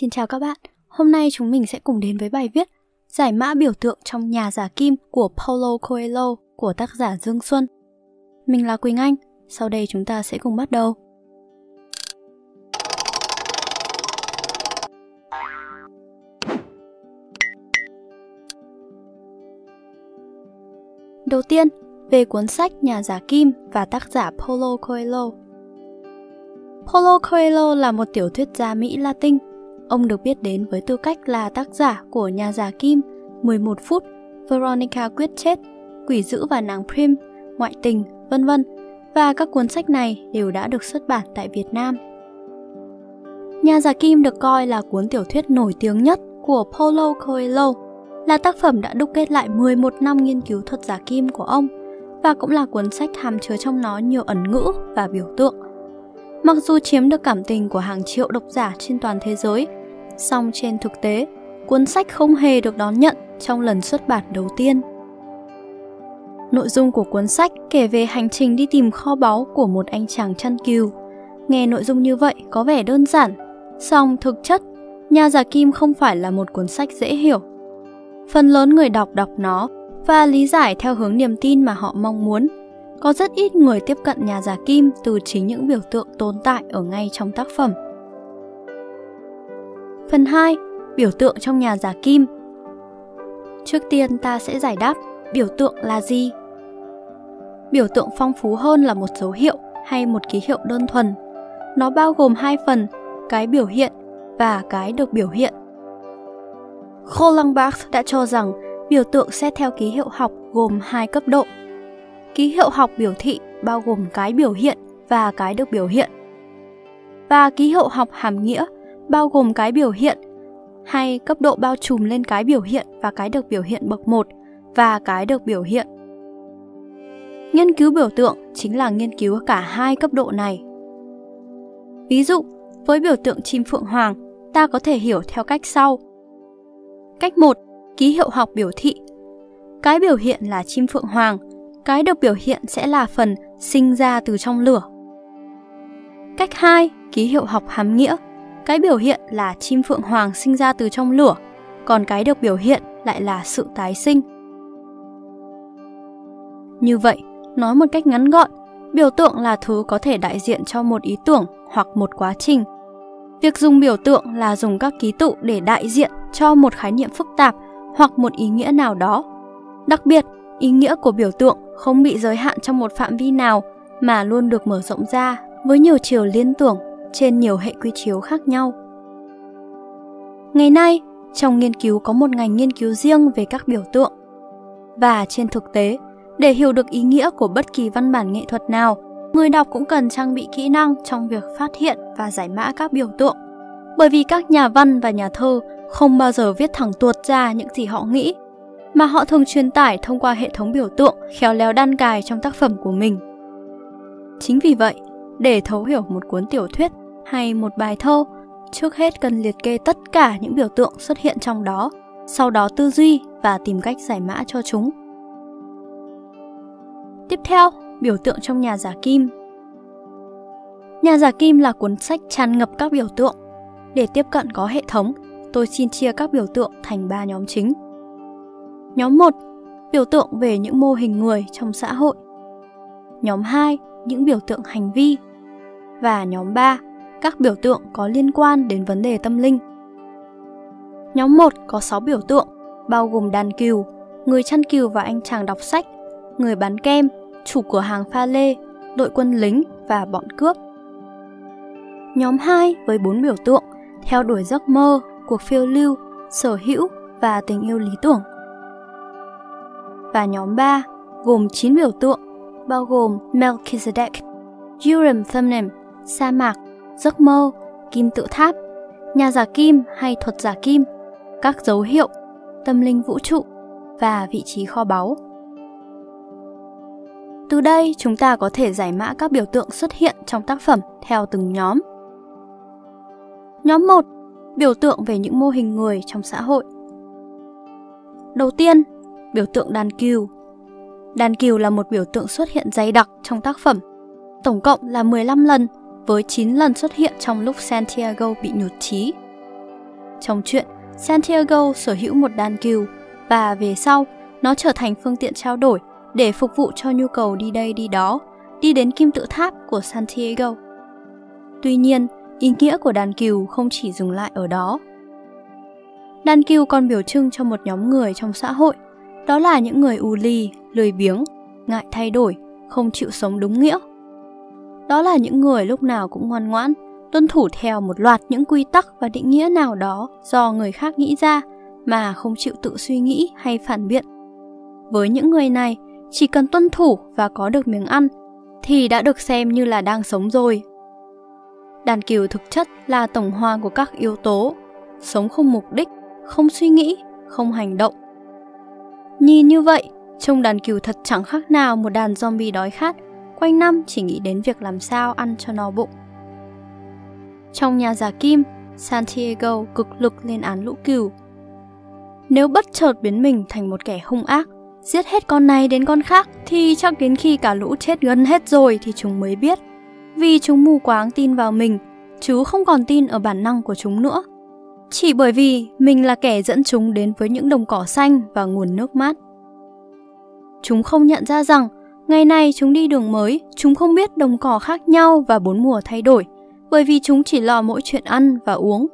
Xin chào các bạn, hôm nay chúng mình sẽ cùng đến với bài viết Giải mã biểu tượng trong nhà giả kim của Paulo Coelho của tác giả Dương Xuân. Mình là Quỳnh Anh, sau đây chúng ta sẽ cùng bắt đầu. Đầu tiên, về cuốn sách Nhà giả kim và tác giả Paulo Coelho. Paulo Coelho là một tiểu thuyết gia Mỹ Latin. Ông được biết đến với tư cách là tác giả của Nhà giả kim, 11 phút, Veronica quyết chết, Quỷ dữ và nàng Prim, Ngoại tình, vân vân. Và các cuốn sách này đều đã được xuất bản tại Việt Nam. Nhà giả kim được coi là cuốn tiểu thuyết nổi tiếng nhất của Paulo Coelho, là tác phẩm đã đúc kết lại 11 năm nghiên cứu thuật giả kim của ông và cũng là cuốn sách hàm chứa trong nó nhiều ẩn ngữ và biểu tượng. Mặc dù chiếm được cảm tình của hàng triệu độc giả trên toàn thế giới, song trên thực tế, cuốn sách không hề được đón nhận trong lần xuất bản đầu tiên. Nội dung của cuốn sách kể về hành trình đi tìm kho báu của một anh chàng chăn cừu. Nghe nội dung như vậy có vẻ đơn giản, song thực chất, Nhà giả kim không phải là một cuốn sách dễ hiểu. Phần lớn người đọc đọc nó và lý giải theo hướng niềm tin mà họ mong muốn. Có rất ít người tiếp cận nhà giả kim từ chính những biểu tượng tồn tại ở ngay trong tác phẩm. Phần 2. Biểu tượng trong nhà giả kim Trước tiên ta sẽ giải đáp biểu tượng là gì. Biểu tượng phong phú hơn là một dấu hiệu hay một ký hiệu đơn thuần. Nó bao gồm hai phần, cái biểu hiện và cái được biểu hiện. Roland đã cho rằng biểu tượng xét theo ký hiệu học gồm hai cấp độ. Ký hiệu học biểu thị bao gồm cái biểu hiện và cái được biểu hiện. Và ký hiệu học hàm nghĩa bao gồm cái biểu hiện hay cấp độ bao trùm lên cái biểu hiện và cái được biểu hiện bậc 1 và cái được biểu hiện. Nghiên cứu biểu tượng chính là nghiên cứu cả hai cấp độ này. Ví dụ, với biểu tượng chim phượng hoàng, ta có thể hiểu theo cách sau. Cách 1 ký hiệu học biểu thị. Cái biểu hiện là chim phượng hoàng, cái được biểu hiện sẽ là phần sinh ra từ trong lửa. Cách 2, ký hiệu học hàm nghĩa. Cái biểu hiện là chim phượng hoàng sinh ra từ trong lửa, còn cái được biểu hiện lại là sự tái sinh. Như vậy, nói một cách ngắn gọn, biểu tượng là thứ có thể đại diện cho một ý tưởng hoặc một quá trình. Việc dùng biểu tượng là dùng các ký tự để đại diện cho một khái niệm phức tạp hoặc một ý nghĩa nào đó. Đặc biệt, ý nghĩa của biểu tượng không bị giới hạn trong một phạm vi nào mà luôn được mở rộng ra với nhiều chiều liên tưởng trên nhiều hệ quy chiếu khác nhau. Ngày nay, trong nghiên cứu có một ngành nghiên cứu riêng về các biểu tượng. Và trên thực tế, để hiểu được ý nghĩa của bất kỳ văn bản nghệ thuật nào, người đọc cũng cần trang bị kỹ năng trong việc phát hiện và giải mã các biểu tượng. Bởi vì các nhà văn và nhà thơ không bao giờ viết thẳng tuột ra những gì họ nghĩ, mà họ thường truyền tải thông qua hệ thống biểu tượng khéo léo đan cài trong tác phẩm của mình. Chính vì vậy, để thấu hiểu một cuốn tiểu thuyết hay một bài thơ, trước hết cần liệt kê tất cả những biểu tượng xuất hiện trong đó, sau đó tư duy và tìm cách giải mã cho chúng. Tiếp theo, biểu tượng trong nhà giả kim. Nhà giả kim là cuốn sách tràn ngập các biểu tượng. Để tiếp cận có hệ thống, tôi xin chia các biểu tượng thành 3 nhóm chính. Nhóm 1, biểu tượng về những mô hình người trong xã hội. Nhóm 2, những biểu tượng hành vi. Và nhóm 3, các biểu tượng có liên quan đến vấn đề tâm linh. Nhóm 1 có 6 biểu tượng, bao gồm đàn cừu, người chăn cừu và anh chàng đọc sách, người bán kem, chủ cửa hàng pha lê, đội quân lính và bọn cướp. Nhóm 2 với 4 biểu tượng, theo đuổi giấc mơ, cuộc phiêu lưu, sở hữu và tình yêu lý tưởng. Và nhóm 3 gồm 9 biểu tượng, bao gồm Melchizedek, Urim Thummim, sa mạc, giấc mơ, kim tự tháp, nhà giả kim hay thuật giả kim, các dấu hiệu, tâm linh vũ trụ và vị trí kho báu. Từ đây, chúng ta có thể giải mã các biểu tượng xuất hiện trong tác phẩm theo từng nhóm. Nhóm 1 biểu tượng về những mô hình người trong xã hội. Đầu tiên, biểu tượng đàn cừu. Đàn cừu là một biểu tượng xuất hiện dày đặc trong tác phẩm. Tổng cộng là 15 lần, với 9 lần xuất hiện trong lúc Santiago bị nhụt chí. Trong chuyện, Santiago sở hữu một đàn cừu và về sau, nó trở thành phương tiện trao đổi để phục vụ cho nhu cầu đi đây đi đó, đi đến kim tự tháp của Santiago. Tuy nhiên, ý nghĩa của đàn cừu không chỉ dừng lại ở đó. Đàn cừu còn biểu trưng cho một nhóm người trong xã hội, đó là những người ù lì, lười biếng, ngại thay đổi, không chịu sống đúng nghĩa. Đó là những người lúc nào cũng ngoan ngoãn, tuân thủ theo một loạt những quy tắc và định nghĩa nào đó do người khác nghĩ ra mà không chịu tự suy nghĩ hay phản biện. Với những người này, chỉ cần tuân thủ và có được miếng ăn thì đã được xem như là đang sống rồi. Đàn cừu thực chất là tổng hòa của các yếu tố, sống không mục đích, không suy nghĩ, không hành động. Nhìn như vậy, trông đàn cừu thật chẳng khác nào một đàn zombie đói khát, quanh năm chỉ nghĩ đến việc làm sao ăn cho no bụng. Trong nhà giả kim, Santiago cực lực lên án lũ cừu. Nếu bất chợt biến mình thành một kẻ hung ác, giết hết con này đến con khác thì chắc đến khi cả lũ chết gần hết rồi thì chúng mới biết. Vì chúng mù quáng tin vào mình, chứ không còn tin ở bản năng của chúng nữa. Chỉ bởi vì mình là kẻ dẫn chúng đến với những đồng cỏ xanh và nguồn nước mát. Chúng không nhận ra rằng ngày này chúng đi đường mới, chúng không biết đồng cỏ khác nhau và bốn mùa thay đổi, bởi vì chúng chỉ lo mỗi chuyện ăn và uống.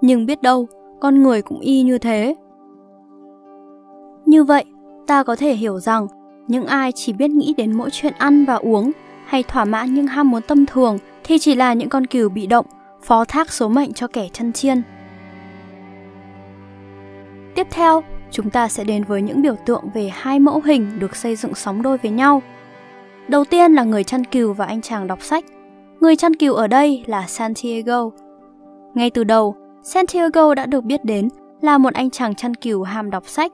Nhưng biết đâu, con người cũng y như thế. Như vậy, ta có thể hiểu rằng những ai chỉ biết nghĩ đến mỗi chuyện ăn và uống hay thỏa mãn những ham muốn tâm thường thì chỉ là những con cừu bị động, phó thác số mệnh cho kẻ chân chiên. Tiếp theo, chúng ta sẽ đến với những biểu tượng về hai mẫu hình được xây dựng sóng đôi với nhau. Đầu tiên là người chăn cừu và anh chàng đọc sách. Người chăn cừu ở đây là Santiago. Ngay từ đầu, Santiago đã được biết đến là một anh chàng chăn cừu ham đọc sách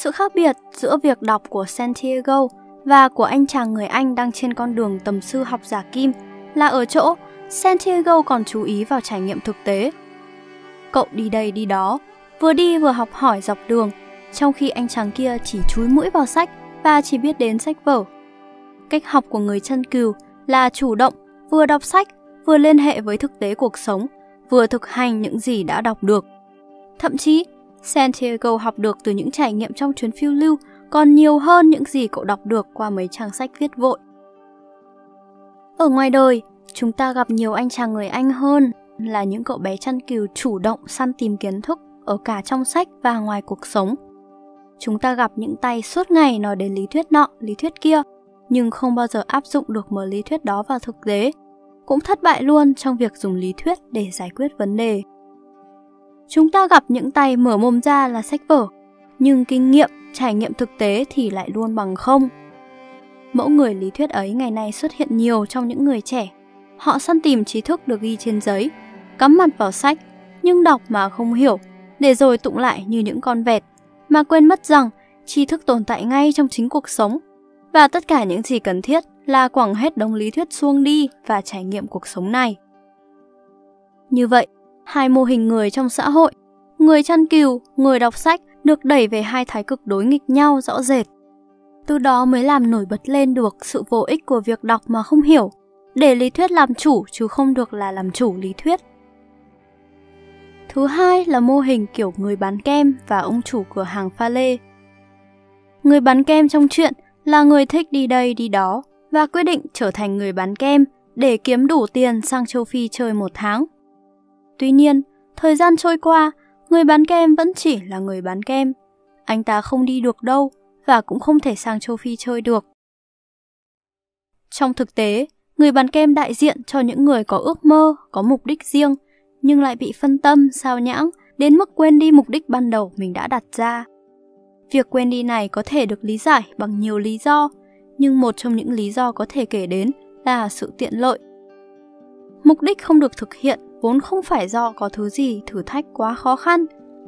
sự khác biệt giữa việc đọc của Santiago và của anh chàng người Anh đang trên con đường tầm sư học giả kim là ở chỗ Santiago còn chú ý vào trải nghiệm thực tế. Cậu đi đây đi đó, vừa đi vừa học hỏi dọc đường, trong khi anh chàng kia chỉ chúi mũi vào sách và chỉ biết đến sách vở. Cách học của người chân cừu là chủ động, vừa đọc sách, vừa liên hệ với thực tế cuộc sống, vừa thực hành những gì đã đọc được. Thậm chí, Santiago học được từ những trải nghiệm trong chuyến phiêu lưu còn nhiều hơn những gì cậu đọc được qua mấy trang sách viết vội. Ở ngoài đời, chúng ta gặp nhiều anh chàng người Anh hơn là những cậu bé chăn cừu chủ động săn tìm kiến thức ở cả trong sách và ngoài cuộc sống. Chúng ta gặp những tay suốt ngày nói đến lý thuyết nọ, lý thuyết kia, nhưng không bao giờ áp dụng được một lý thuyết đó vào thực tế. Cũng thất bại luôn trong việc dùng lý thuyết để giải quyết vấn đề chúng ta gặp những tay mở mồm ra là sách vở, nhưng kinh nghiệm, trải nghiệm thực tế thì lại luôn bằng không. Mẫu người lý thuyết ấy ngày nay xuất hiện nhiều trong những người trẻ. Họ săn tìm trí thức được ghi trên giấy, cắm mặt vào sách, nhưng đọc mà không hiểu, để rồi tụng lại như những con vẹt, mà quên mất rằng tri thức tồn tại ngay trong chính cuộc sống. Và tất cả những gì cần thiết là quẳng hết đống lý thuyết xuông đi và trải nghiệm cuộc sống này. Như vậy, hai mô hình người trong xã hội, người chăn cừu, người đọc sách được đẩy về hai thái cực đối nghịch nhau rõ rệt. Từ đó mới làm nổi bật lên được sự vô ích của việc đọc mà không hiểu, để lý thuyết làm chủ chứ không được là làm chủ lý thuyết. Thứ hai là mô hình kiểu người bán kem và ông chủ cửa hàng pha lê. Người bán kem trong chuyện là người thích đi đây đi đó và quyết định trở thành người bán kem để kiếm đủ tiền sang châu Phi chơi một tháng. Tuy nhiên, thời gian trôi qua, người bán kem vẫn chỉ là người bán kem. Anh ta không đi được đâu và cũng không thể sang châu Phi chơi được. Trong thực tế, người bán kem đại diện cho những người có ước mơ, có mục đích riêng, nhưng lại bị phân tâm, sao nhãng, đến mức quên đi mục đích ban đầu mình đã đặt ra. Việc quên đi này có thể được lý giải bằng nhiều lý do, nhưng một trong những lý do có thể kể đến là sự tiện lợi. Mục đích không được thực hiện vốn không phải do có thứ gì thử thách quá khó khăn,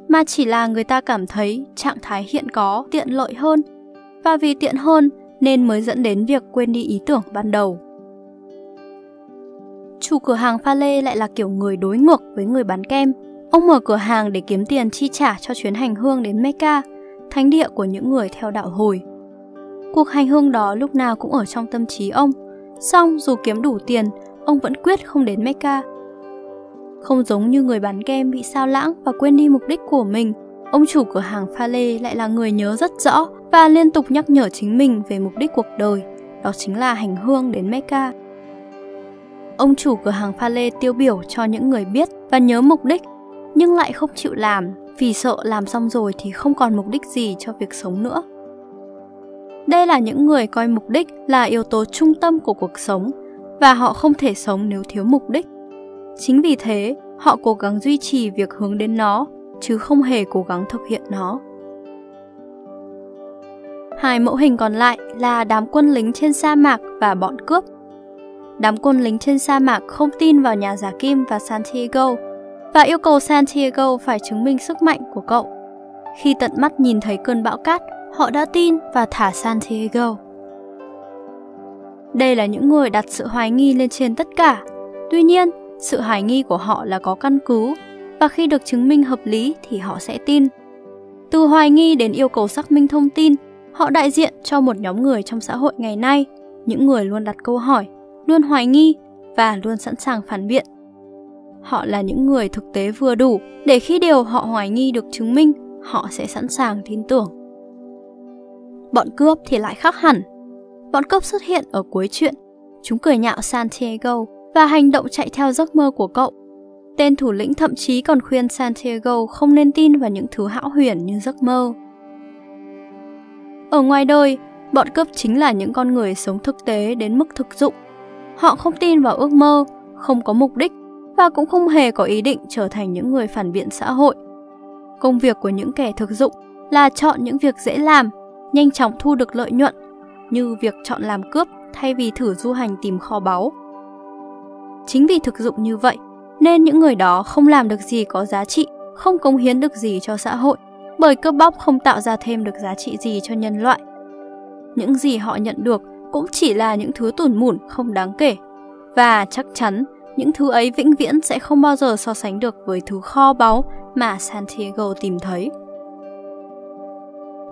mà chỉ là người ta cảm thấy trạng thái hiện có tiện lợi hơn, và vì tiện hơn nên mới dẫn đến việc quên đi ý tưởng ban đầu. Chủ cửa hàng pha lê lại là kiểu người đối ngược với người bán kem. Ông mở cửa hàng để kiếm tiền chi trả cho chuyến hành hương đến Mecca, thánh địa của những người theo đạo hồi. Cuộc hành hương đó lúc nào cũng ở trong tâm trí ông, song dù kiếm đủ tiền, ông vẫn quyết không đến Mecca Không giống như người bán kem bị sao lãng và quên đi mục đích của mình, ông chủ cửa hàng pha lê lại là người nhớ rất rõ và liên tục nhắc nhở chính mình về mục đích cuộc đời, đó chính là hành hương đến Mecca. Ông chủ cửa hàng pha lê tiêu biểu cho những người biết và nhớ mục đích, nhưng lại không chịu làm vì sợ làm xong rồi thì không còn mục đích gì cho việc sống nữa. Đây là những người coi mục đích là yếu tố trung tâm của cuộc sống và họ không thể sống nếu thiếu mục đích. Chính vì thế, họ cố gắng duy trì việc hướng đến nó chứ không hề cố gắng thực hiện nó. Hai mẫu hình còn lại là đám quân lính trên sa mạc và bọn cướp. Đám quân lính trên sa mạc không tin vào nhà giả kim và Santiago và yêu cầu Santiago phải chứng minh sức mạnh của cậu. Khi tận mắt nhìn thấy cơn bão cát, họ đã tin và thả Santiago. Đây là những người đặt sự hoài nghi lên trên tất cả. Tuy nhiên, sự hoài nghi của họ là có căn cứ và khi được chứng minh hợp lý thì họ sẽ tin. Từ hoài nghi đến yêu cầu xác minh thông tin, họ đại diện cho một nhóm người trong xã hội ngày nay, những người luôn đặt câu hỏi, luôn hoài nghi và luôn sẵn sàng phản biện. Họ là những người thực tế vừa đủ để khi điều họ hoài nghi được chứng minh, họ sẽ sẵn sàng tin tưởng. Bọn cướp thì lại khác hẳn. Bọn cướp xuất hiện ở cuối chuyện. Chúng cười nhạo Santiago và hành động chạy theo giấc mơ của cậu. Tên thủ lĩnh thậm chí còn khuyên Santiago không nên tin vào những thứ hão huyền như giấc mơ. Ở ngoài đời, bọn cướp chính là những con người sống thực tế đến mức thực dụng. Họ không tin vào ước mơ, không có mục đích và cũng không hề có ý định trở thành những người phản biện xã hội. Công việc của những kẻ thực dụng là chọn những việc dễ làm, nhanh chóng thu được lợi nhuận, như việc chọn làm cướp thay vì thử du hành tìm kho báu. Chính vì thực dụng như vậy, nên những người đó không làm được gì có giá trị, không cống hiến được gì cho xã hội, bởi cướp bóc không tạo ra thêm được giá trị gì cho nhân loại. Những gì họ nhận được cũng chỉ là những thứ tủn mủn không đáng kể. Và chắc chắn những thứ ấy vĩnh viễn sẽ không bao giờ so sánh được với thứ kho báu mà Santiago tìm thấy.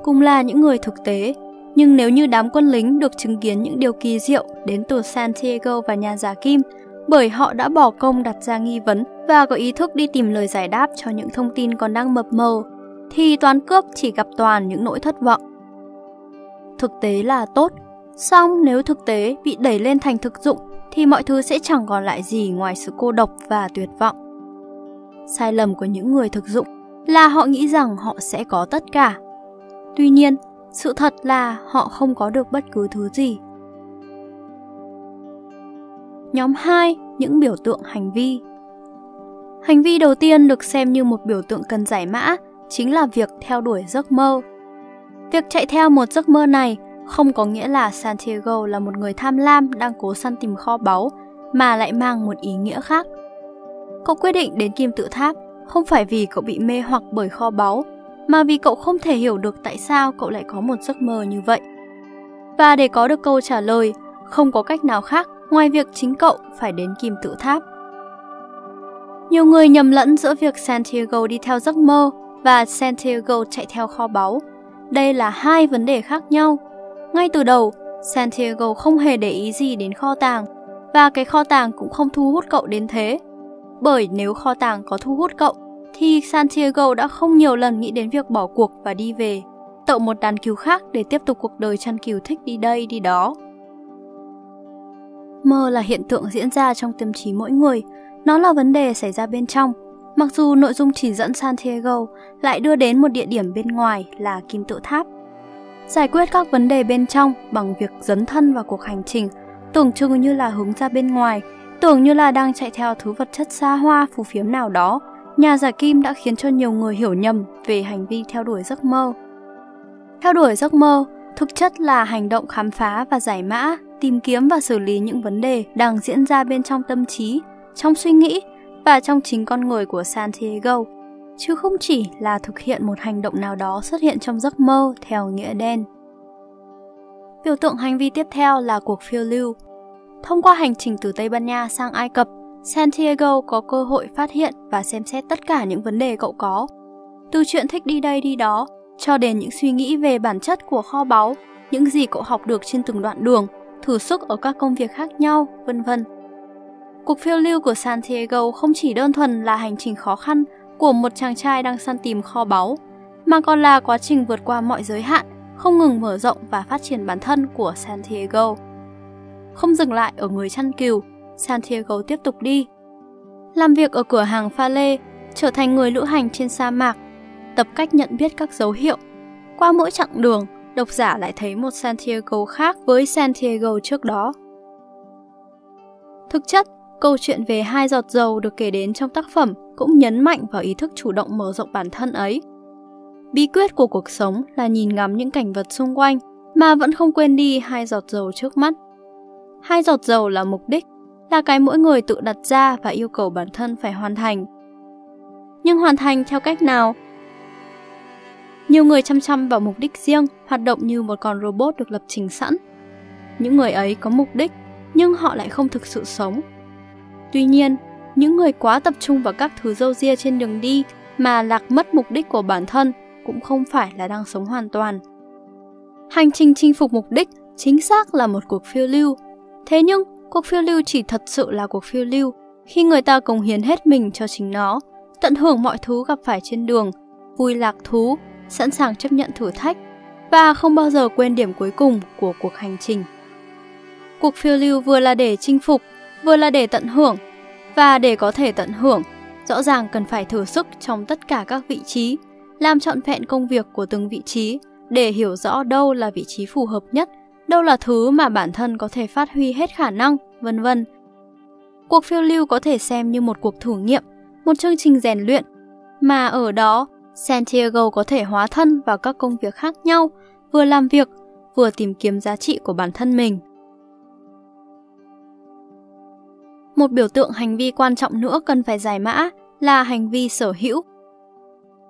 Cùng là những người thực tế, nhưng nếu như đám quân lính được chứng kiến những điều kỳ diệu đến từ Santiago và nhà giả kim, bởi họ đã bỏ công đặt ra nghi vấn và có ý thức đi tìm lời giải đáp cho những thông tin còn đang mập mờ, thì toán cướp chỉ gặp toàn những nỗi thất vọng. Thực tế là tốt, song nếu thực tế bị đẩy lên thành thực dụng thì mọi thứ sẽ chẳng còn lại gì ngoài sự cô độc và tuyệt vọng. Sai lầm của những người thực dụng là họ nghĩ rằng họ sẽ có tất cả. Tuy nhiên, sự thật là họ không có được bất cứ thứ gì. Nhóm 2, những biểu tượng hành vi. Hành vi đầu tiên được xem như một biểu tượng cần giải mã chính là việc theo đuổi giấc mơ. Việc chạy theo một giấc mơ này không có nghĩa là Santiago là một người tham lam đang cố săn tìm kho báu, mà lại mang một ý nghĩa khác. Cậu quyết định đến kim tự tháp không phải vì cậu bị mê hoặc bởi kho báu, mà vì cậu không thể hiểu được tại sao cậu lại có một giấc mơ như vậy. Và để có được câu trả lời, không có cách nào khác ngoài việc chính cậu phải đến kim tự tháp. Nhiều người nhầm lẫn giữa việc Santiago đi theo giấc mơ và Santiago chạy theo kho báu. Đây là hai vấn đề khác nhau. Ngay từ đầu, Santiago không hề để ý gì đến kho tàng, và cái kho tàng cũng không thu hút cậu đến thế. Bởi nếu kho tàng có thu hút cậu, thì Santiago đã không nhiều lần nghĩ đến việc bỏ cuộc và đi về, tậu một đàn cừu khác để tiếp tục cuộc đời chăn cừu thích đi đây đi đó. Mơ là hiện tượng diễn ra trong tâm trí mỗi người, nó là vấn đề xảy ra bên trong, mặc dù nội dung chỉ dẫn Santiago lại đưa đến một địa điểm bên ngoài là kim tự tháp giải quyết các vấn đề bên trong bằng việc dấn thân vào cuộc hành trình, tưởng chừng như là hướng ra bên ngoài, tưởng như là đang chạy theo thứ vật chất xa hoa phù phiếm nào đó. Nhà giả kim đã khiến cho nhiều người hiểu nhầm về hành vi theo đuổi giấc mơ. Theo đuổi giấc mơ thực chất là hành động khám phá và giải mã, tìm kiếm và xử lý những vấn đề đang diễn ra bên trong tâm trí, trong suy nghĩ và trong chính con người của Santiago chứ không chỉ là thực hiện một hành động nào đó xuất hiện trong giấc mơ theo nghĩa đen. Biểu tượng hành vi tiếp theo là cuộc phiêu lưu. Thông qua hành trình từ Tây Ban Nha sang Ai Cập, Santiago có cơ hội phát hiện và xem xét tất cả những vấn đề cậu có. Từ chuyện thích đi đây đi đó, cho đến những suy nghĩ về bản chất của kho báu, những gì cậu học được trên từng đoạn đường, thử sức ở các công việc khác nhau, vân vân. Cuộc phiêu lưu của Santiago không chỉ đơn thuần là hành trình khó khăn của một chàng trai đang săn tìm kho báu, mà còn là quá trình vượt qua mọi giới hạn, không ngừng mở rộng và phát triển bản thân của Santiago. Không dừng lại ở người chăn cừu, Santiago tiếp tục đi. Làm việc ở cửa hàng pha lê, trở thành người lữ hành trên sa mạc, tập cách nhận biết các dấu hiệu. Qua mỗi chặng đường, độc giả lại thấy một Santiago khác với Santiago trước đó. Thực chất, câu chuyện về hai giọt dầu được kể đến trong tác phẩm cũng nhấn mạnh vào ý thức chủ động mở rộng bản thân ấy. Bí quyết của cuộc sống là nhìn ngắm những cảnh vật xung quanh mà vẫn không quên đi hai giọt dầu trước mắt. Hai giọt dầu là mục đích, là cái mỗi người tự đặt ra và yêu cầu bản thân phải hoàn thành. Nhưng hoàn thành theo cách nào? Nhiều người chăm chăm vào mục đích riêng, hoạt động như một con robot được lập trình sẵn. Những người ấy có mục đích, nhưng họ lại không thực sự sống. Tuy nhiên, những người quá tập trung vào các thứ dâu ria trên đường đi mà lạc mất mục đích của bản thân cũng không phải là đang sống hoàn toàn. Hành trình chinh phục mục đích chính xác là một cuộc phiêu lưu. Thế nhưng, cuộc phiêu lưu chỉ thật sự là cuộc phiêu lưu khi người ta cống hiến hết mình cho chính nó, tận hưởng mọi thứ gặp phải trên đường, vui lạc thú, sẵn sàng chấp nhận thử thách và không bao giờ quên điểm cuối cùng của cuộc hành trình. Cuộc phiêu lưu vừa là để chinh phục, vừa là để tận hưởng, và để có thể tận hưởng, rõ ràng cần phải thử sức trong tất cả các vị trí, làm trọn vẹn công việc của từng vị trí để hiểu rõ đâu là vị trí phù hợp nhất, đâu là thứ mà bản thân có thể phát huy hết khả năng, vân vân. Cuộc phiêu lưu có thể xem như một cuộc thử nghiệm, một chương trình rèn luyện, mà ở đó Santiago có thể hóa thân vào các công việc khác nhau, vừa làm việc, vừa tìm kiếm giá trị của bản thân mình. Một biểu tượng hành vi quan trọng nữa cần phải giải mã là hành vi sở hữu.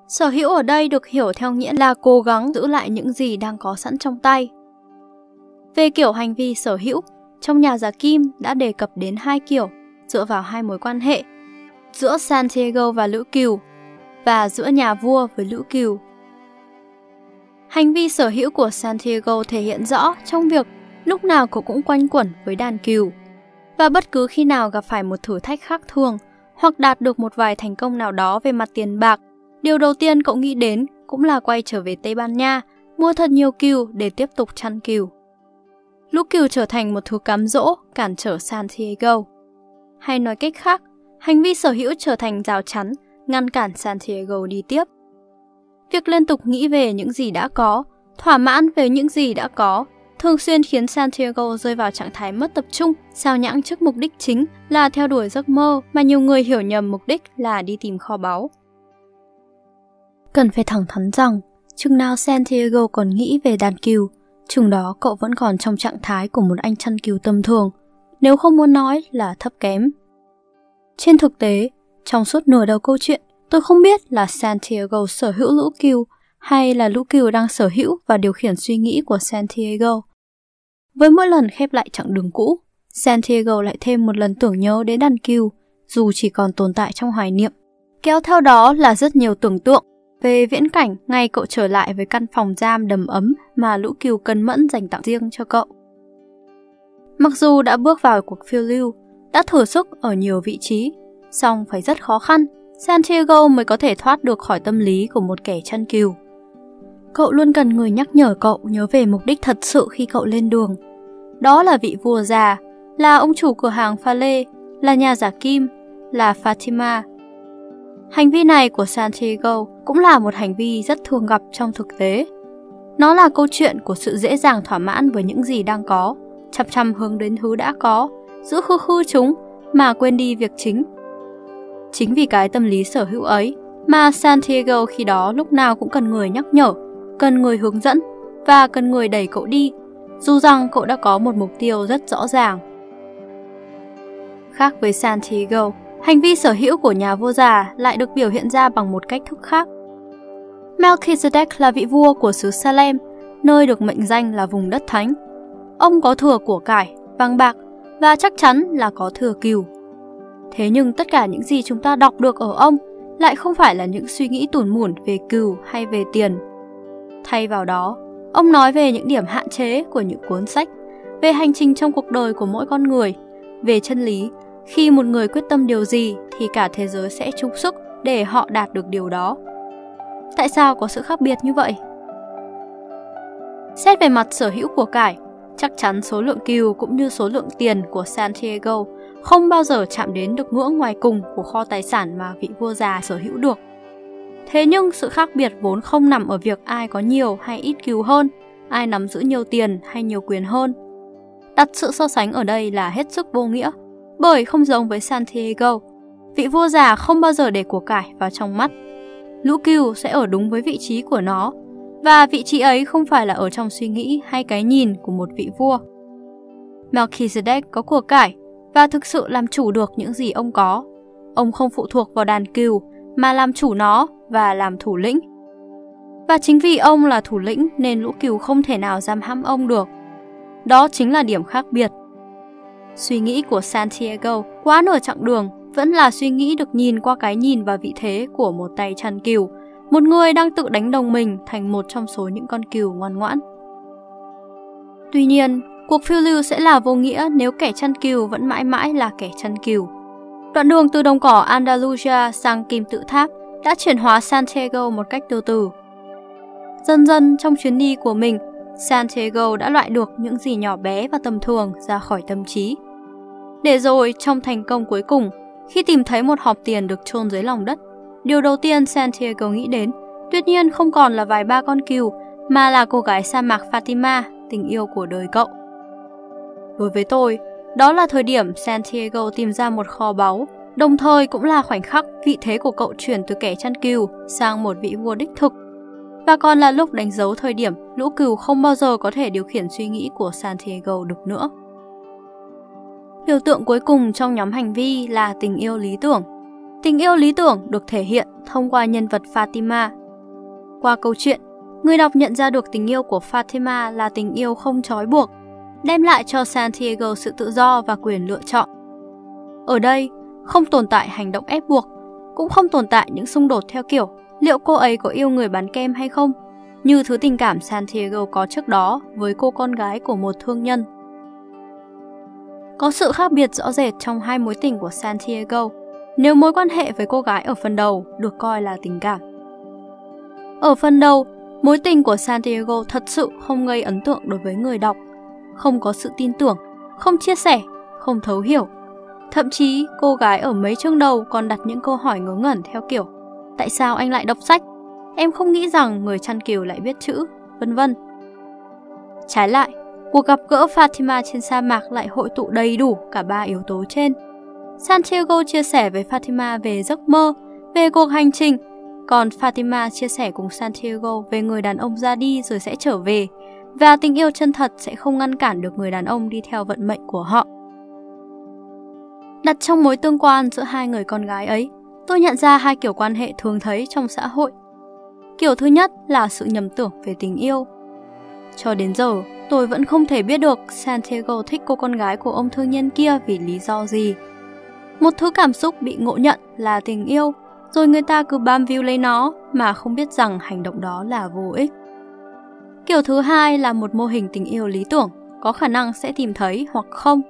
Sở hữu ở đây được hiểu theo nghĩa là cố gắng giữ lại những gì đang có sẵn trong tay. Về kiểu hành vi sở hữu, trong nhà giả Kim đã đề cập đến hai kiểu dựa vào hai mối quan hệ giữa Santiago và Lữ cừu và giữa nhà vua với Lữ cừu. Hành vi sở hữu của Santiago thể hiện rõ trong việc lúc nào cậu cũng quanh quẩn với đàn cừu. Và bất cứ khi nào gặp phải một thử thách khác thường hoặc đạt được một vài thành công nào đó về mặt tiền bạc, điều đầu tiên cậu nghĩ đến cũng là quay trở về Tây Ban Nha, mua thật nhiều cừu để tiếp tục chăn cừu. Lũ cừu trở thành một thứ cám dỗ, cản trở Santiago. Hay nói cách khác, hành vi sở hữu trở thành rào chắn, ngăn cản Santiago đi tiếp. Việc liên tục nghĩ về những gì đã có, thỏa mãn về những gì đã có, thường xuyên khiến Santiago rơi vào trạng thái mất tập trung, sao nhãng trước mục đích chính là theo đuổi giấc mơ mà nhiều người hiểu nhầm mục đích là đi tìm kho báu. Cần phải thẳng thắn rằng, chừng nào Santiago còn nghĩ về đàn cừu, chừng đó cậu vẫn còn trong trạng thái của một anh chăn cừu tầm thường, nếu không muốn nói là thấp kém. Trên thực tế, trong suốt nửa đầu câu chuyện, tôi không biết là Santiago sở hữu lũ cừu hay là lũ cừu đang sở hữu và điều khiển suy nghĩ của Santiago. Với mỗi lần khép lại chặng đường cũ, Santiago lại thêm một lần tưởng nhớ đến đàn cừu, dù chỉ còn tồn tại trong hoài niệm. Kéo theo đó là rất nhiều tưởng tượng về viễn cảnh ngày cậu trở lại với căn phòng giam đầm ấm mà lũ cừu cân mẫn dành tặng riêng cho cậu. Mặc dù đã bước vào cuộc phiêu lưu, đã thử sức ở nhiều vị trí, song phải rất khó khăn, Santiago mới có thể thoát được khỏi tâm lý của một kẻ chăn cừu. Cậu luôn cần người nhắc nhở cậu nhớ về mục đích thật sự khi cậu lên đường. Đó là vị vua già, là ông chủ cửa hàng pha lê, là nhà giả kim, là Fatima. Hành vi này của Santiago cũng là một hành vi rất thường gặp trong thực tế. Nó là câu chuyện của sự dễ dàng thỏa mãn với những gì đang có, chăm chăm hướng đến thứ đã có, giữ khư khư chúng mà quên đi việc chính. Chính vì cái tâm lý sở hữu ấy mà Santiago khi đó lúc nào cũng cần người nhắc nhở, cần người hướng dẫn và cần người đẩy cậu đi, dù rằng cậu đã có một mục tiêu rất rõ ràng. Khác với Santiago, hành vi sở hữu của nhà vua già lại được biểu hiện ra bằng một cách thức khác. Melchizedek là vị vua của xứ Salem, nơi được mệnh danh là vùng đất thánh. Ông có thừa của cải, vàng bạc và chắc chắn là có thừa cừu. Thế nhưng tất cả những gì chúng ta đọc được ở ông lại không phải là những suy nghĩ tủn mủn về cừu hay về tiền. Thay vào đó, ông nói về những điểm hạn chế của những cuốn sách, về hành trình trong cuộc đời của mỗi con người, về chân lý Khi một người quyết tâm điều gì thì cả thế giới sẽ chung sức để họ đạt được điều đó. Tại sao có sự khác biệt như vậy? Xét về mặt sở hữu của cải, chắc chắn số lượng cừu cũng như số lượng tiền của Santiago không bao giờ chạm đến được ngưỡng ngoài cùng của kho tài sản mà vị vua già sở hữu được. Thế nhưng sự khác biệt vốn không nằm ở việc ai có nhiều hay ít cừu hơn, ai nắm giữ nhiều tiền hay nhiều quyền hơn. Đặt sự so sánh ở đây là hết sức vô nghĩa, bởi không giống với Santiago, vị vua già không bao giờ để của cải vào trong mắt. Lũ cừu sẽ ở đúng với vị trí của nó, và vị trí ấy không phải là ở trong suy nghĩ hay cái nhìn của một vị vua. Melchizedek có của cải và thực sự làm chủ được những gì ông có. Ông không phụ thuộc vào đàn cừu mà làm chủ nó và làm thủ lĩnh. Và chính vì ông là thủ lĩnh nên lũ cừu không thể nào giam hãm ông được. Đó chính là điểm khác biệt. Suy nghĩ của Santiago quá nửa chặng đường vẫn là suy nghĩ được nhìn qua cái nhìn và vị thế của một tay chăn cừu, một người đang tự đánh đồng mình thành một trong số những con cừu ngoan ngoãn. Tuy nhiên, cuộc phiêu lưu sẽ là vô nghĩa nếu kẻ chăn cừu vẫn mãi mãi là kẻ chăn cừu. Đoạn đường từ đồng cỏ Andalusia sang kim tự tháp đã chuyển hóa Santiago một cách từ từ. Dần dần trong chuyến đi của mình, Santiago đã loại được những gì nhỏ bé và tầm thường ra khỏi tâm trí. Để rồi, trong thành công cuối cùng, khi tìm thấy một hộp tiền được chôn dưới lòng đất, điều đầu tiên Santiago nghĩ đến tuyệt nhiên không còn là vài ba con cừu, mà là cô gái sa mạc Fatima, tình yêu của đời cậu. Đối với tôi, đó là thời điểm Santiago tìm ra một kho báu, đồng thời cũng là khoảnh khắc vị thế của cậu chuyển từ kẻ chăn cừu sang một vị vua đích thực. Và còn là lúc đánh dấu thời điểm lũ cừu không bao giờ có thể điều khiển suy nghĩ của Santiago được nữa. Biểu tượng cuối cùng trong nhóm hành vi là tình yêu lý tưởng. Tình yêu lý tưởng được thể hiện thông qua nhân vật Fatima. Qua câu chuyện, người đọc nhận ra được tình yêu của Fatima là tình yêu không trói buộc, đem lại cho Santiago sự tự do và quyền lựa chọn. Ở đây, không tồn tại hành động ép buộc, cũng không tồn tại những xung đột theo kiểu liệu cô ấy có yêu người bán kem hay không, như thứ tình cảm Santiago có trước đó với cô con gái của một thương nhân. Có sự khác biệt rõ rệt trong hai mối tình của Santiago, nếu mối quan hệ với cô gái ở phần đầu được coi là tình cảm. Ở phần đầu, mối tình của Santiago thật sự không gây ấn tượng đối với người đọc, không có sự tin tưởng, không chia sẻ, không thấu hiểu. Thậm chí, cô gái ở mấy chương đầu còn đặt những câu hỏi ngớ ngẩn theo kiểu Tại sao anh lại đọc sách? Em không nghĩ rằng người chăn kiều lại biết chữ, vân vân. Trái lại, cuộc gặp gỡ Fatima trên sa mạc lại hội tụ đầy đủ cả ba yếu tố trên. Santiago chia sẻ với Fatima về giấc mơ, về cuộc hành trình, còn Fatima chia sẻ cùng Santiago về người đàn ông ra đi rồi sẽ trở về, và tình yêu chân thật sẽ không ngăn cản được người đàn ông đi theo vận mệnh của họ. Đặt trong mối tương quan giữa hai người con gái ấy, tôi nhận ra hai kiểu quan hệ thường thấy trong xã hội. Kiểu thứ nhất là sự nhầm tưởng về tình yêu. Cho đến giờ, tôi vẫn không thể biết được Santiago thích cô con gái của ông thương nhân kia vì lý do gì. Một thứ cảm xúc bị ngộ nhận là tình yêu, rồi người ta cứ bám víu lấy nó mà không biết rằng hành động đó là vô ích. Kiểu thứ hai là một mô hình tình yêu lý tưởng, có khả năng sẽ tìm thấy hoặc không.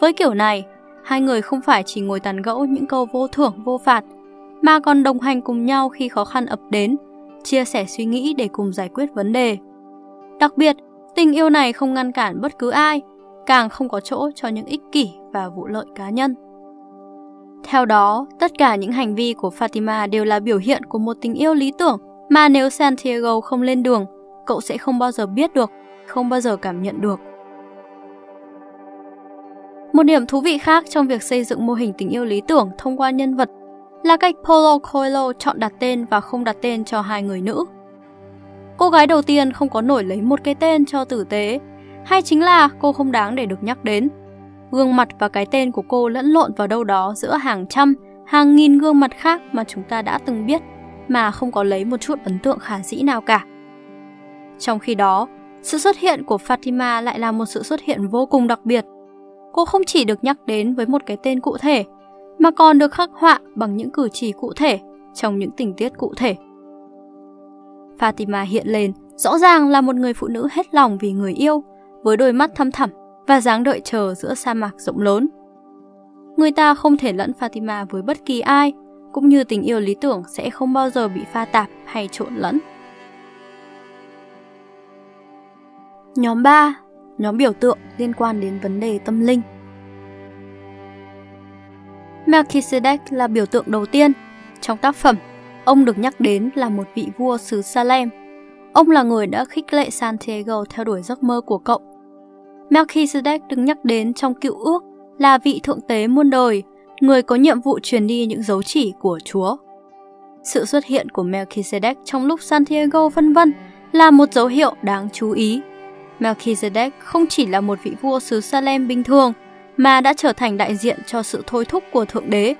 Với kiểu này, hai người không phải chỉ ngồi tàn gẫu những câu vô thưởng vô phạt, mà còn đồng hành cùng nhau khi khó khăn ập đến, chia sẻ suy nghĩ để cùng giải quyết vấn đề. Đặc biệt, tình yêu này không ngăn cản bất cứ ai, càng không có chỗ cho những ích kỷ và vụ lợi cá nhân. Theo đó, tất cả những hành vi của Fatima đều là biểu hiện của một tình yêu lý tưởng mà nếu Santiago không lên đường, cậu sẽ không bao giờ biết được, không bao giờ cảm nhận được. Một điểm thú vị khác trong việc xây dựng mô hình tình yêu lý tưởng thông qua nhân vật là cách Paulo Coelho chọn đặt tên và không đặt tên cho hai người nữ. Cô gái đầu tiên không có nổi lấy một cái tên cho tử tế, hay chính là cô không đáng để được nhắc đến. Gương mặt và cái tên của cô lẫn lộn vào đâu đó giữa hàng trăm, hàng nghìn gương mặt khác mà chúng ta đã từng biết, mà không có lấy một chút ấn tượng khả dĩ nào cả. Trong khi đó, sự xuất hiện của Fatima lại là một sự xuất hiện vô cùng đặc biệt cô không chỉ được nhắc đến với một cái tên cụ thể, mà còn được khắc họa bằng những cử chỉ cụ thể trong những tình tiết cụ thể. Fatima hiện lên rõ ràng là một người phụ nữ hết lòng vì người yêu, với đôi mắt thăm thẳm và dáng đợi chờ giữa sa mạc rộng lớn. người ta không thể lẫn Fatima với bất kỳ ai, cũng như tình yêu lý tưởng sẽ không bao giờ bị pha tạp hay trộn lẫn. Nhóm 3. Nhóm biểu tượng liên quan đến vấn đề tâm linh. Melchizedek là biểu tượng đầu tiên. Trong tác phẩm, ông được nhắc đến là một vị vua xứ Salem. Ông là người đã khích lệ Santiago theo đuổi giấc mơ của cậu. Melchizedek được nhắc đến trong cựu ước là vị thượng tế muôn đời, người có nhiệm vụ truyền đi những dấu chỉ của Chúa. Sự xuất hiện của Melchizedek trong lúc Santiago vân vân là một dấu hiệu đáng chú ý. Melchizedek không chỉ là một vị vua xứ Salem bình thường, mà đã trở thành đại diện cho sự thôi thúc của Thượng Đế,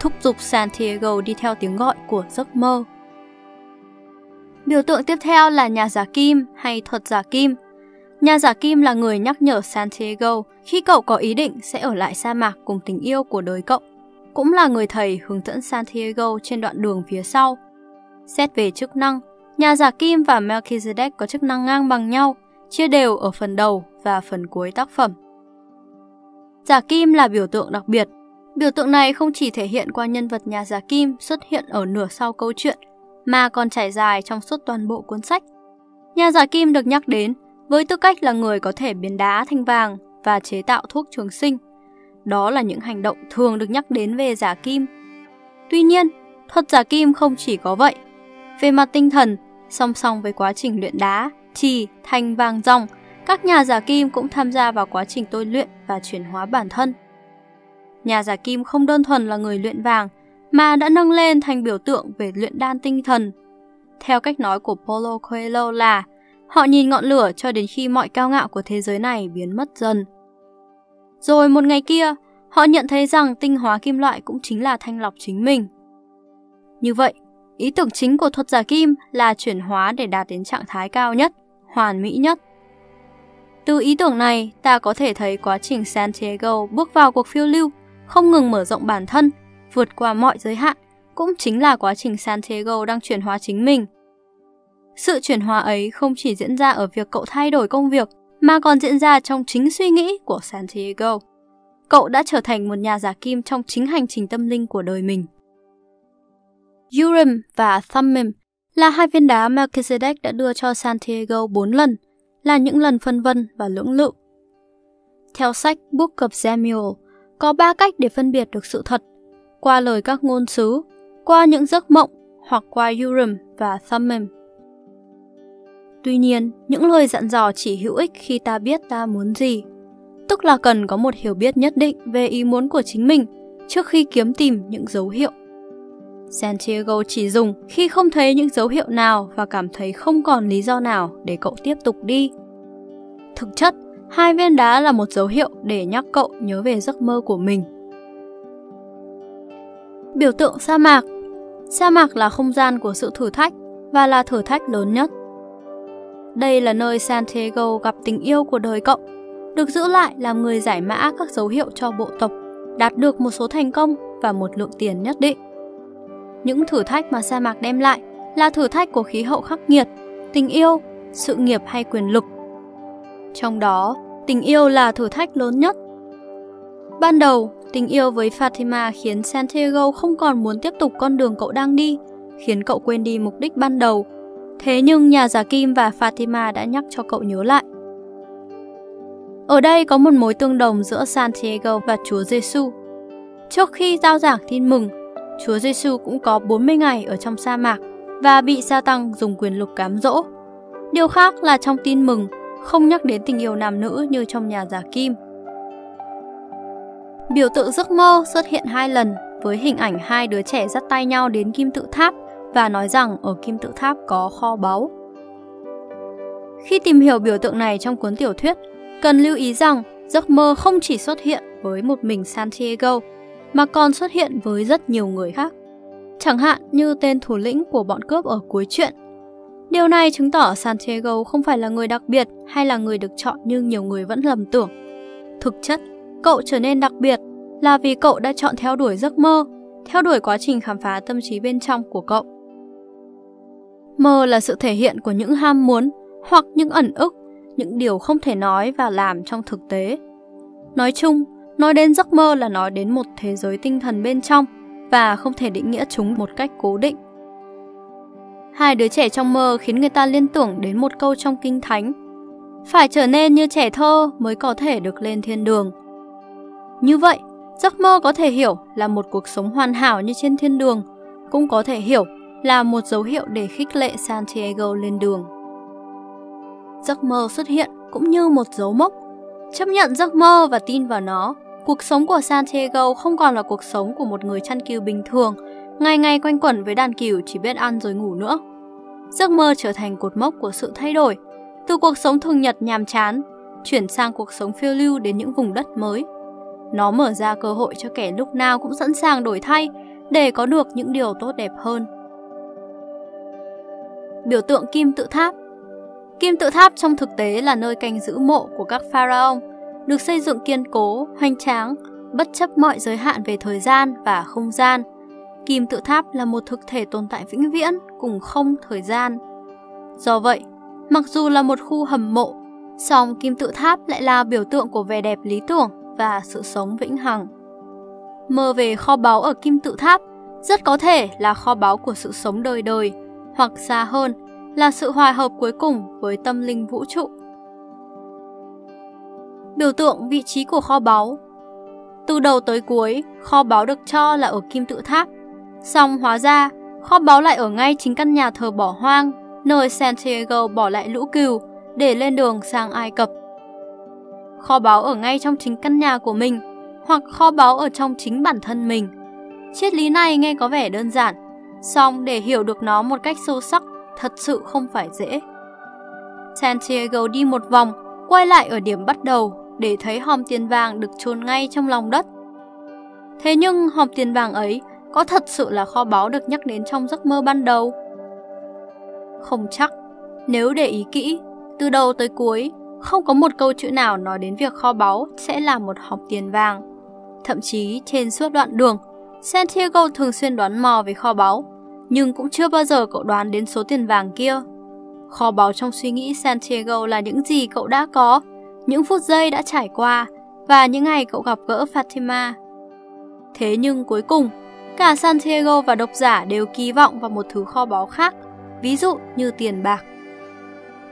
thúc giục Santiago đi theo tiếng gọi của giấc mơ. Biểu tượng tiếp theo là nhà giả kim hay thuật giả kim. Nhà giả kim là người nhắc nhở Santiago khi cậu có ý định sẽ ở lại sa mạc cùng tình yêu của đời cậu, cũng là người thầy hướng dẫn Santiago trên đoạn đường phía sau. Xét về chức năng, nhà giả kim và Melchizedek có chức năng ngang bằng nhau, chia đều ở phần đầu và phần cuối tác phẩm. Giả kim là biểu tượng đặc biệt. Biểu tượng này không chỉ thể hiện qua nhân vật nhà giả kim xuất hiện ở nửa sau câu chuyện, mà còn trải dài trong suốt toàn bộ cuốn sách. Nhà giả kim được nhắc đến với tư cách là người có thể biến đá thành vàng và chế tạo thuốc trường sinh. Đó là những hành động thường được nhắc đến về giả kim. Tuy nhiên, thuật giả kim không chỉ có vậy. Về mặt tinh thần, song song với quá trình luyện đá, trì thành vàng ròng, các nhà giả kim cũng tham gia vào quá trình tôi luyện và chuyển hóa bản thân. Nhà giả kim không đơn thuần là người luyện vàng, mà đã nâng lên thành biểu tượng về luyện đan tinh thần. Theo cách nói của Polo Coelho là họ nhìn ngọn lửa cho đến khi mọi cao ngạo của thế giới này biến mất dần. Rồi một ngày kia, họ nhận thấy rằng tinh hóa kim loại cũng chính là thanh lọc chính mình. Như vậy, ý tưởng chính của thuật giả kim là chuyển hóa để đạt đến trạng thái cao nhất, hoàn mỹ nhất. Từ ý tưởng này, ta có thể thấy quá trình Santiago bước vào cuộc phiêu lưu, không ngừng mở rộng bản thân, vượt qua mọi giới hạn, cũng chính là quá trình Santiago đang chuyển hóa chính mình. Sự chuyển hóa ấy không chỉ diễn ra ở việc cậu thay đổi công việc, mà còn diễn ra trong chính suy nghĩ của Santiago. Cậu đã trở thành một nhà giả kim trong chính hành trình tâm linh của đời mình. Urim và Thummim là hai viên đá Melchizedek đã đưa cho Santiago 4 lần – là những lần phân vân và lưỡng lự. Theo sách Book of Samuel, có ba cách để phân biệt được sự thật, qua lời các ngôn sứ, qua những giấc mộng hoặc qua Urim và Thummim. Tuy nhiên, những lời dặn dò chỉ hữu ích khi ta biết ta muốn gì, tức là cần có một hiểu biết nhất định về ý muốn của chính mình trước khi kiếm tìm những dấu hiệu. Santiago chỉ dùng khi không thấy những dấu hiệu nào và cảm thấy không còn lý do nào để cậu tiếp tục đi. Thực chất, hai viên đá là một dấu hiệu để nhắc cậu nhớ về giấc mơ của mình. Biểu tượng sa mạc Sa mạc là không gian của sự thử thách và là thử thách lớn nhất. Đây là nơi Santiago gặp tình yêu của đời cậu, được giữ lại làm người giải mã các dấu hiệu cho bộ tộc, đạt được một số thành công và một lượng tiền nhất định. Những thử thách mà sa mạc đem lại là thử thách của khí hậu khắc nghiệt, tình yêu, sự nghiệp hay quyền lực. Trong đó, tình yêu là thử thách lớn nhất. Ban đầu, tình yêu với Fatima khiến Santiago không còn muốn tiếp tục con đường cậu đang đi, khiến cậu quên đi mục đích ban đầu. Thế nhưng nhà giả kim và Fatima đã nhắc cho cậu nhớ lại. Ở đây có một mối tương đồng giữa Santiago và Chúa Giêsu. Trước khi giao giảng tin mừng, Chúa Giêsu cũng có 40 ngày ở trong sa mạc và bị sa tăng dùng quyền lực cám dỗ. Điều khác là trong tin mừng, không nhắc đến tình yêu nam nữ như trong nhà giả kim. Biểu tượng giấc mơ xuất hiện hai lần với hình ảnh hai đứa trẻ dắt tay nhau đến kim tự tháp và nói rằng ở kim tự tháp có kho báu. Khi tìm hiểu biểu tượng này trong cuốn tiểu thuyết, cần lưu ý rằng giấc mơ không chỉ xuất hiện với một mình Santiago mà còn xuất hiện với rất nhiều người khác. Chẳng hạn như tên thủ lĩnh của bọn cướp ở cuối chuyện. Điều này chứng tỏ Santiago không phải là người đặc biệt hay là người được chọn như nhiều người vẫn lầm tưởng. Thực chất, cậu trở nên đặc biệt là vì cậu đã chọn theo đuổi giấc mơ, theo đuổi quá trình khám phá tâm trí bên trong của cậu. Mơ là sự thể hiện của những ham muốn hoặc những ẩn ức, những điều không thể nói và làm trong thực tế. Nói chung, Nói đến giấc mơ là nói đến một thế giới tinh thần bên trong và không thể định nghĩa chúng một cách cố định. Hai đứa trẻ trong mơ khiến người ta liên tưởng đến một câu trong kinh thánh. Phải trở nên như trẻ thơ mới có thể được lên thiên đường. Như vậy, giấc mơ có thể hiểu là một cuộc sống hoàn hảo như trên thiên đường, cũng có thể hiểu là một dấu hiệu để khích lệ Santiago lên đường. Giấc mơ xuất hiện cũng như một dấu mốc. Chấp nhận giấc mơ và tin vào nó, cuộc sống của Santiago không còn là cuộc sống của một người chăn cừu bình thường, ngày ngày quanh quẩn với đàn cừu chỉ biết ăn rồi ngủ nữa. Giấc mơ trở thành cột mốc của sự thay đổi, từ cuộc sống thường nhật nhàm chán, chuyển sang cuộc sống phiêu lưu đến những vùng đất mới. Nó mở ra cơ hội cho kẻ lúc nào cũng sẵn sàng đổi thay để có được những điều tốt đẹp hơn. Biểu tượng kim tự tháp Kim tự tháp trong thực tế là nơi canh giữ mộ của các pharaoh, được xây dựng kiên cố, hoành tráng, bất chấp mọi giới hạn về thời gian và không gian. Kim tự tháp là một thực thể tồn tại vĩnh viễn cùng không thời gian. Do vậy, mặc dù là một khu hầm mộ, song kim tự tháp lại là biểu tượng của vẻ đẹp lý tưởng và sự sống vĩnh hằng. Mơ về kho báu ở kim tự tháp rất có thể là kho báu của sự sống đời đời, hoặc xa hơn là sự hòa hợp cuối cùng với tâm linh vũ trụ. Biểu tượng vị trí của kho báu Từ đầu tới cuối, kho báu được cho là ở kim tự tháp. Xong hóa ra, kho báu lại ở ngay chính căn nhà thờ bỏ hoang, nơi Santiago bỏ lại lũ cừu để lên đường sang Ai Cập. Kho báu ở ngay trong chính căn nhà của mình, hoặc kho báu ở trong chính bản thân mình. Triết lý này nghe có vẻ đơn giản, song để hiểu được nó một cách sâu sắc thật sự không phải dễ. Santiago đi một vòng, quay lại ở điểm bắt đầu để thấy hòm tiền vàng được chôn ngay trong lòng đất. Thế nhưng hòm tiền vàng ấy có thật sự là kho báu được nhắc đến trong giấc mơ ban đầu? Không chắc. Nếu để ý kỹ, từ đầu tới cuối, không có một câu chữ nào nói đến việc kho báu sẽ là một hòm tiền vàng. Thậm chí trên suốt đoạn đường, Santiago thường xuyên đoán mò về kho báu, nhưng cũng chưa bao giờ cậu đoán đến số tiền vàng kia. Kho báu trong suy nghĩ Santiago là những gì cậu đã có, những phút giây đã trải qua và những ngày cậu gặp gỡ Fatima. Thế nhưng cuối cùng, cả Santiago và độc giả đều kỳ vọng vào một thứ kho báu khác, ví dụ như tiền bạc.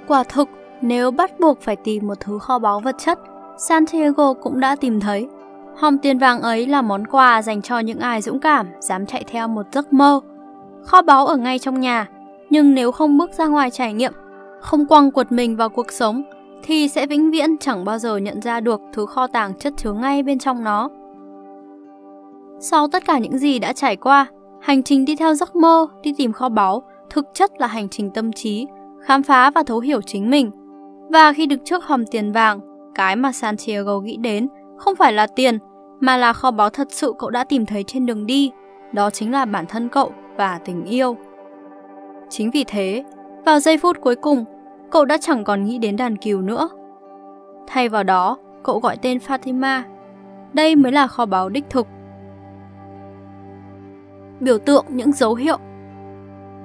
Quả thực, nếu bắt buộc phải tìm một thứ kho báu vật chất, Santiago cũng đã tìm thấy. Hòm tiền vàng ấy là món quà dành cho những ai dũng cảm, dám chạy theo một giấc mơ kho báu ở ngay trong nhà, nhưng nếu không bước ra ngoài trải nghiệm, không quăng quật mình vào cuộc sống, thì sẽ vĩnh viễn chẳng bao giờ nhận ra được thứ kho tàng chất chứa ngay bên trong nó. Sau tất cả những gì đã trải qua, hành trình đi theo giấc mơ, đi tìm kho báu, thực chất là hành trình tâm trí, khám phá và thấu hiểu chính mình. Và khi được trước hòm tiền vàng, cái mà Santiago nghĩ đến không phải là tiền, mà là kho báu thật sự cậu đã tìm thấy trên đường đi. Đó chính là bản thân cậu và tình yêu. Chính vì thế, vào giây phút cuối cùng, cậu đã chẳng còn nghĩ đến đàn cừu nữa. Thay vào đó, cậu gọi tên Fatima. Đây mới là kho báu đích thực. Biểu tượng những dấu hiệu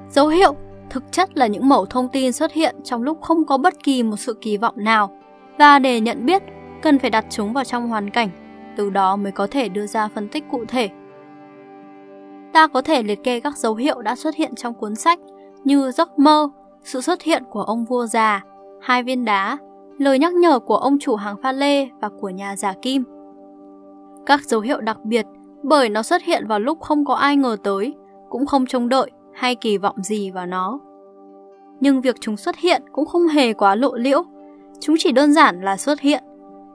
Dấu hiệu thực chất là những mẩu thông tin xuất hiện trong lúc không có bất kỳ một sự kỳ vọng nào và để nhận biết cần phải đặt chúng vào trong hoàn cảnh, từ đó mới có thể đưa ra phân tích cụ thể ta có thể liệt kê các dấu hiệu đã xuất hiện trong cuốn sách như giấc mơ, sự xuất hiện của ông vua già, hai viên đá, lời nhắc nhở của ông chủ hàng pha lê và của nhà giả kim. Các dấu hiệu đặc biệt bởi nó xuất hiện vào lúc không có ai ngờ tới, cũng không trông đợi hay kỳ vọng gì vào nó. Nhưng việc chúng xuất hiện cũng không hề quá lộ liễu, chúng chỉ đơn giản là xuất hiện.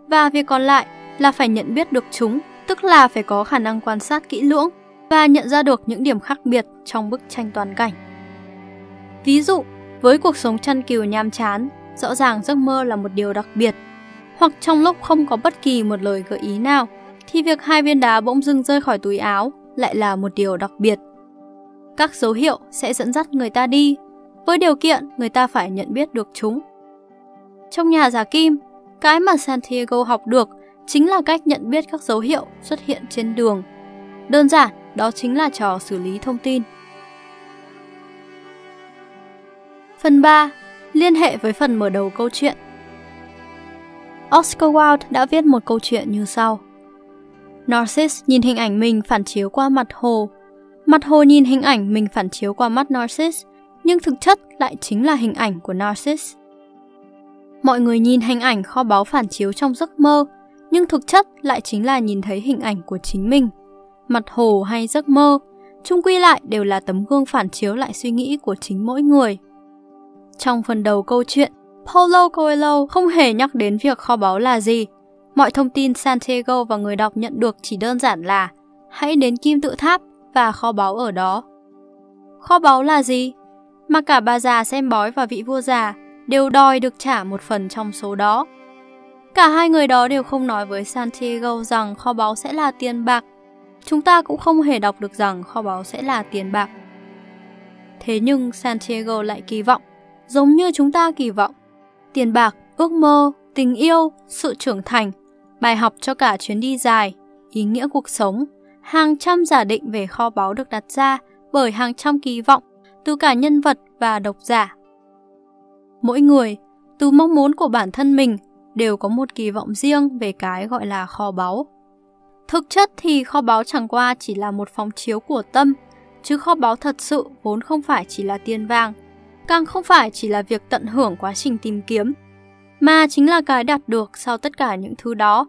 Và việc còn lại là phải nhận biết được chúng, tức là phải có khả năng quan sát kỹ lưỡng và nhận ra được những điểm khác biệt trong bức tranh toàn cảnh. Ví dụ, với cuộc sống chăn cừu nham chán, rõ ràng giấc mơ là một điều đặc biệt. Hoặc trong lúc không có bất kỳ một lời gợi ý nào, thì việc hai viên đá bỗng dưng rơi khỏi túi áo lại là một điều đặc biệt. Các dấu hiệu sẽ dẫn dắt người ta đi, với điều kiện người ta phải nhận biết được chúng. Trong nhà giả kim, cái mà Santiago học được chính là cách nhận biết các dấu hiệu xuất hiện trên đường. Đơn giản đó chính là trò xử lý thông tin. Phần 3. Liên hệ với phần mở đầu câu chuyện Oscar Wilde đã viết một câu chuyện như sau. Narcissus nhìn hình ảnh mình phản chiếu qua mặt hồ. Mặt hồ nhìn hình ảnh mình phản chiếu qua mắt Narcissus, nhưng thực chất lại chính là hình ảnh của Narcissus. Mọi người nhìn hình ảnh kho báu phản chiếu trong giấc mơ, nhưng thực chất lại chính là nhìn thấy hình ảnh của chính mình. Mặt hồ hay giấc mơ, chung quy lại đều là tấm gương phản chiếu lại suy nghĩ của chính mỗi người. Trong phần đầu câu chuyện, Paulo Coelho không hề nhắc đến việc kho báu là gì. Mọi thông tin Santiago và người đọc nhận được chỉ đơn giản là hãy đến kim tự tháp và kho báu ở đó. Kho báu là gì? Mà cả bà già xem bói và vị vua già đều đòi được trả một phần trong số đó. Cả hai người đó đều không nói với Santiago rằng kho báu sẽ là tiền bạc. Chúng ta cũng không hề đọc được rằng kho báu sẽ là tiền bạc. Thế nhưng Santiago lại kỳ vọng, giống như chúng ta kỳ vọng. Tiền bạc, ước mơ, tình yêu, sự trưởng thành, bài học cho cả chuyến đi dài, ý nghĩa cuộc sống, hàng trăm giả định về kho báu được đặt ra bởi hàng trăm kỳ vọng từ cả nhân vật và độc giả. Mỗi người, từ mong muốn của bản thân mình, đều có một kỳ vọng riêng về cái gọi là kho báu. Thực chất thì kho báu chẳng qua chỉ là một phòng chiếu của tâm, chứ kho báu thật sự vốn không phải chỉ là tiền vàng, càng không phải chỉ là việc tận hưởng quá trình tìm kiếm, mà chính là cái đạt được sau tất cả những thứ đó.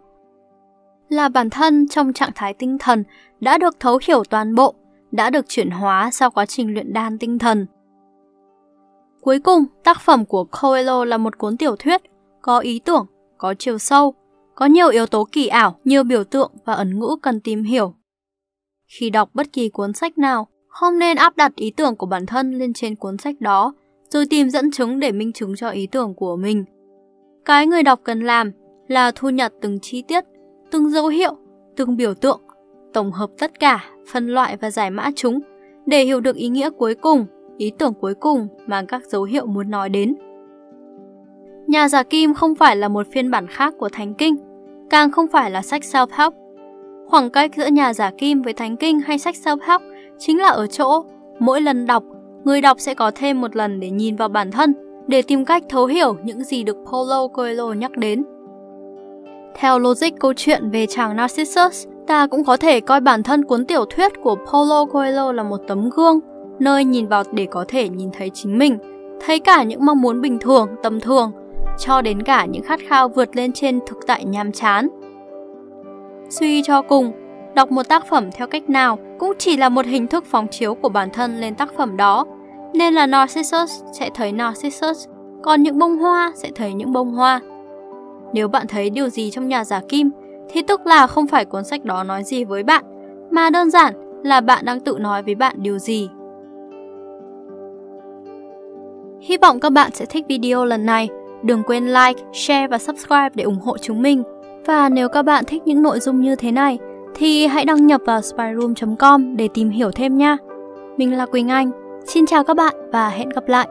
Là bản thân trong trạng thái tinh thần đã được thấu hiểu toàn bộ, đã được chuyển hóa sau quá trình luyện đan tinh thần. Cuối cùng, tác phẩm của Coelho là một cuốn tiểu thuyết có ý tưởng, có chiều sâu, có nhiều yếu tố kỳ ảo, nhiều biểu tượng và ẩn ngữ cần tìm hiểu. Khi đọc bất kỳ cuốn sách nào, không nên áp đặt ý tưởng của bản thân lên trên cuốn sách đó, rồi tìm dẫn chứng để minh chứng cho ý tưởng của mình. Cái người đọc cần làm là thu nhặt từng chi tiết, từng dấu hiệu, từng biểu tượng, tổng hợp tất cả, phân loại và giải mã chúng để hiểu được ý nghĩa cuối cùng, ý tưởng cuối cùng mà các dấu hiệu muốn nói đến. Nhà giả kim không phải là một phiên bản khác của Thánh Kinh, càng không phải là sách self-help. Khoảng cách giữa nhà giả kim với Thánh Kinh hay sách self-help chính là ở chỗ mỗi lần đọc, người đọc sẽ có thêm một lần để nhìn vào bản thân, để tìm cách thấu hiểu những gì được Paulo Coelho nhắc đến. Theo logic câu chuyện về chàng Narcissus, ta cũng có thể coi bản thân cuốn tiểu thuyết của Paulo Coelho là một tấm gương, nơi nhìn vào để có thể nhìn thấy chính mình, thấy cả những mong muốn bình thường, tầm thường, cho đến cả những khát khao vượt lên trên thực tại nhàm chán. Suy cho cùng, đọc một tác phẩm theo cách nào cũng chỉ là một hình thức phóng chiếu của bản thân lên tác phẩm đó, nên là Narcissus sẽ thấy Narcissus, còn những bông hoa sẽ thấy những bông hoa. Nếu bạn thấy điều gì trong nhà giả kim, thì tức là không phải cuốn sách đó nói gì với bạn, mà đơn giản là bạn đang tự nói với bạn điều gì. Hy vọng các bạn sẽ thích video lần này. Đừng quên like, share và subscribe để ủng hộ chúng mình. Và nếu các bạn thích những nội dung như thế này, thì hãy đăng nhập vào spyroom.com để tìm hiểu thêm nha. Mình là Quỳnh Anh. Xin chào các bạn và hẹn gặp lại.